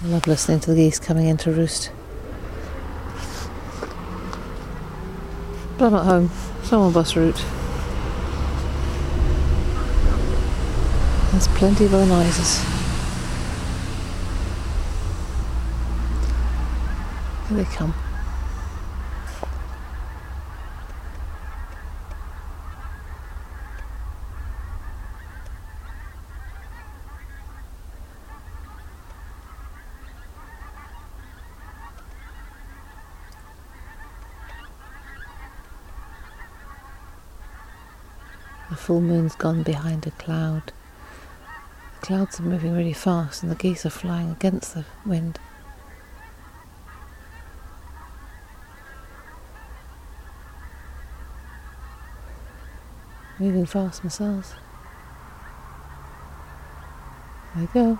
I love listening to the geese coming in to roost. But I'm at home, so I'm on bus route. There's plenty of other noises. Here they come. The full moon's gone behind a cloud. The clouds are moving really fast and the geese are flying against the wind. Moving fast myself. There they go.